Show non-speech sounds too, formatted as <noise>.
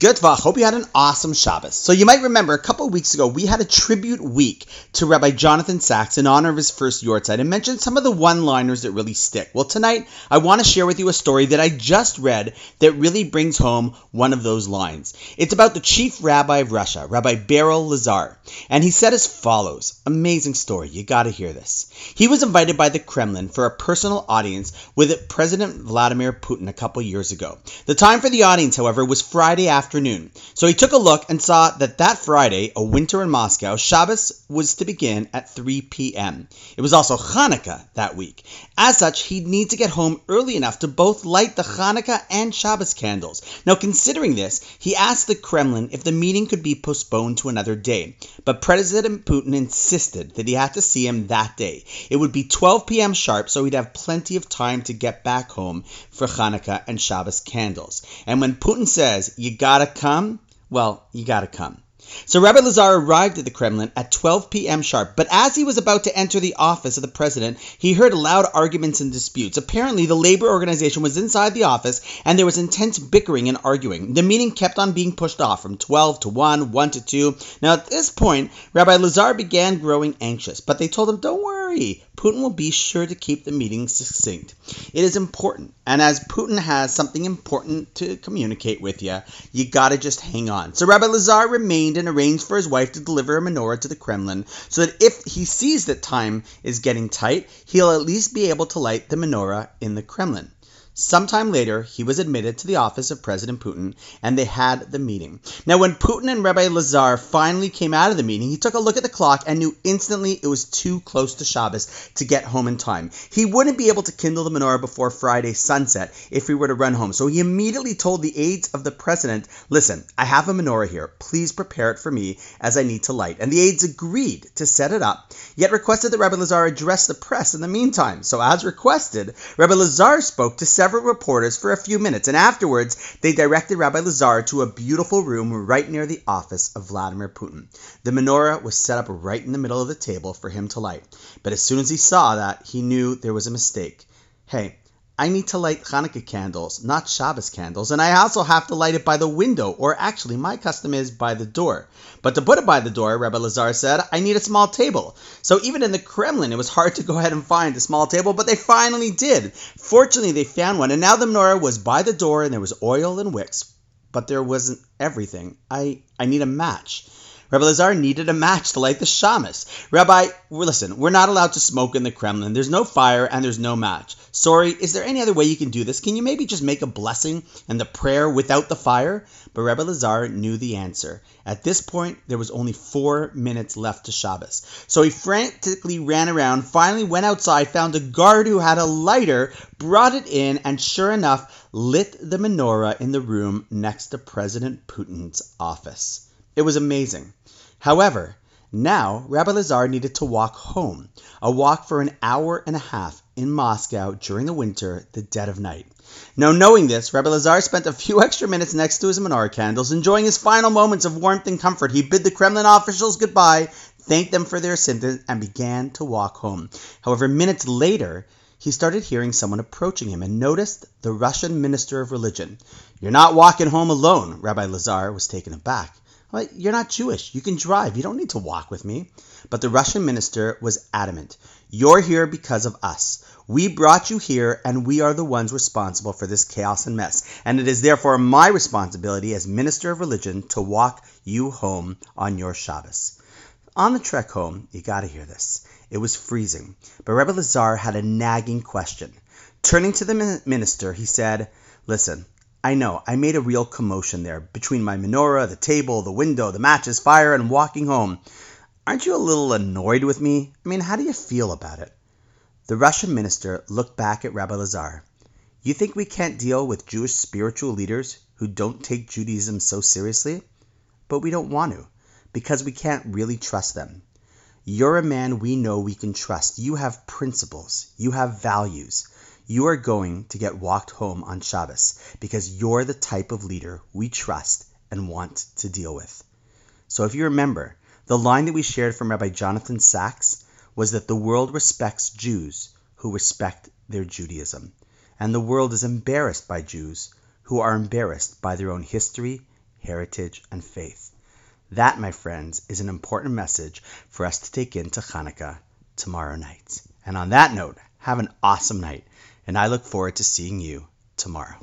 Gutvach, hope you had an awesome Shabbos. So you might remember a couple weeks ago we had a tribute week to Rabbi Jonathan Sacks in honor of his first Yortzeit and mentioned some of the one-liners that really stick. Well, tonight I want to share with you a story that I just read that really brings home one of those lines. It's about the chief rabbi of Russia, Rabbi Berel Lazar, and he said as follows. Amazing story. You got to hear this. He was invited by the Kremlin for a personal audience with President Vladimir Putin a couple years ago. The time for the audience, however, was Friday afternoon afternoon. So he took a look and saw that that Friday, a winter in Moscow, Shabbos was to begin at 3 p.m. It was also Hanukkah that week. As such, he'd need to get home early enough to both light the Hanukkah and Shabbos candles. Now, considering this, he asked the Kremlin if the meeting could be postponed to another day. But President Putin insisted that he had to see him that day. It would be 12 p.m. sharp, so he'd have plenty of time to get back home for Hanukkah and Shabbos candles. And when Putin says, you got gotta come? Well, you gotta come. So Rabbi Lazar arrived at the Kremlin at 12 p.m. sharp, but as he was about to enter the office of the president, he heard loud arguments and disputes. Apparently, the labor organization was inside the office and there was intense bickering and arguing. The meeting kept on being pushed off from 12 to 1, 1 to 2. Now, at this point, Rabbi Lazar began growing anxious, but they told him, Don't worry, Putin will be sure to keep the meeting succinct. It is important, and as Putin has something important to communicate with you, you gotta just hang on. So Rabbi Lazar remained and arranged for his wife to deliver a menorah to the Kremlin so that if he sees that time is getting tight, he'll at least be able to light the menorah in the Kremlin. Sometime later, he was admitted to the office of President Putin, and they had the meeting. Now, when Putin and Rabbi Lazar finally came out of the meeting, he took a look at the clock and knew instantly it was too close to Shabbos to get home in time. He wouldn't be able to kindle the menorah before Friday sunset if he were to run home. So he immediately told the aides of the president, Listen, I have a menorah here. Please prepare it for me as I need to light. And the aides agreed to set it up, yet requested that Rabbi Lazar address the press in the meantime. So, as requested, Rabbi Lazar spoke to several several reporters for a few minutes, and afterwards they directed Rabbi Lazar to a beautiful room right near the office of Vladimir Putin. The menorah was set up right in the middle of the table for him to light, but as soon as he saw that, he knew there was a mistake. Hey, I need to light Hanukkah candles, not Shabbos candles, and I also have to light it by the window, or actually, my custom is by the door. But to put it by the door, Rebbe Lazar said, I need a small table. So even in the Kremlin, it was hard to go ahead and find a small table, but they finally did. Fortunately, they found one, and now the menorah was by the door, and there was oil and wicks, but there wasn't everything. I, I need a match. Rabbi Lazar needed a match to light the shamas. Rabbi, listen, we're not allowed to smoke in the Kremlin. There's no fire and there's no match. Sorry, is there any other way you can do this? Can you maybe just make a blessing and the prayer without the fire? But Rabbi Lazar knew the answer. At this point, there was only four minutes left to Shabbos. So he frantically ran around, finally went outside, found a guard who had a lighter, brought it in, and sure enough, lit the menorah in the room next to President Putin's office. It was amazing. However, now Rabbi Lazar needed to walk home, a walk for an hour and a half in Moscow during the winter, the dead of night. Now, knowing this, Rabbi Lazar spent a few <laughs> extra minutes next to his menorah candles, enjoying his final moments of warmth and comfort. He bid the Kremlin officials goodbye, thanked them for their assistance, and began to walk home. However, minutes later, he started hearing someone approaching him and noticed the Russian minister of religion. You're not walking home alone, Rabbi Lazar was taken aback. You're not Jewish. You can drive. You don't need to walk with me. But the Russian minister was adamant. You're here because of us. We brought you here, and we are the ones responsible for this chaos and mess. And it is therefore my responsibility as minister of religion to walk you home on your Shabbos. On the trek home, you gotta hear this. It was freezing, but Rebbe Lazar had a nagging question. Turning to the minister, he said, Listen, I know, I made a real commotion there, between my menorah, the table, the window, the matches, fire, and walking home. Aren't you a little annoyed with me? I mean, how do you feel about it? The Russian minister looked back at Rabbi Lazar. You think we can't deal with Jewish spiritual leaders who don't take Judaism so seriously? But we don't want to, because we can't really trust them. You're a man we know we can trust. You have principles. You have values you are going to get walked home on Shabbos because you're the type of leader we trust and want to deal with. So if you remember, the line that we shared from Rabbi Jonathan Sacks was that the world respects Jews who respect their Judaism, and the world is embarrassed by Jews who are embarrassed by their own history, heritage, and faith. That, my friends, is an important message for us to take into Hanukkah tomorrow night. And on that note, have an awesome night, and I look forward to seeing you tomorrow.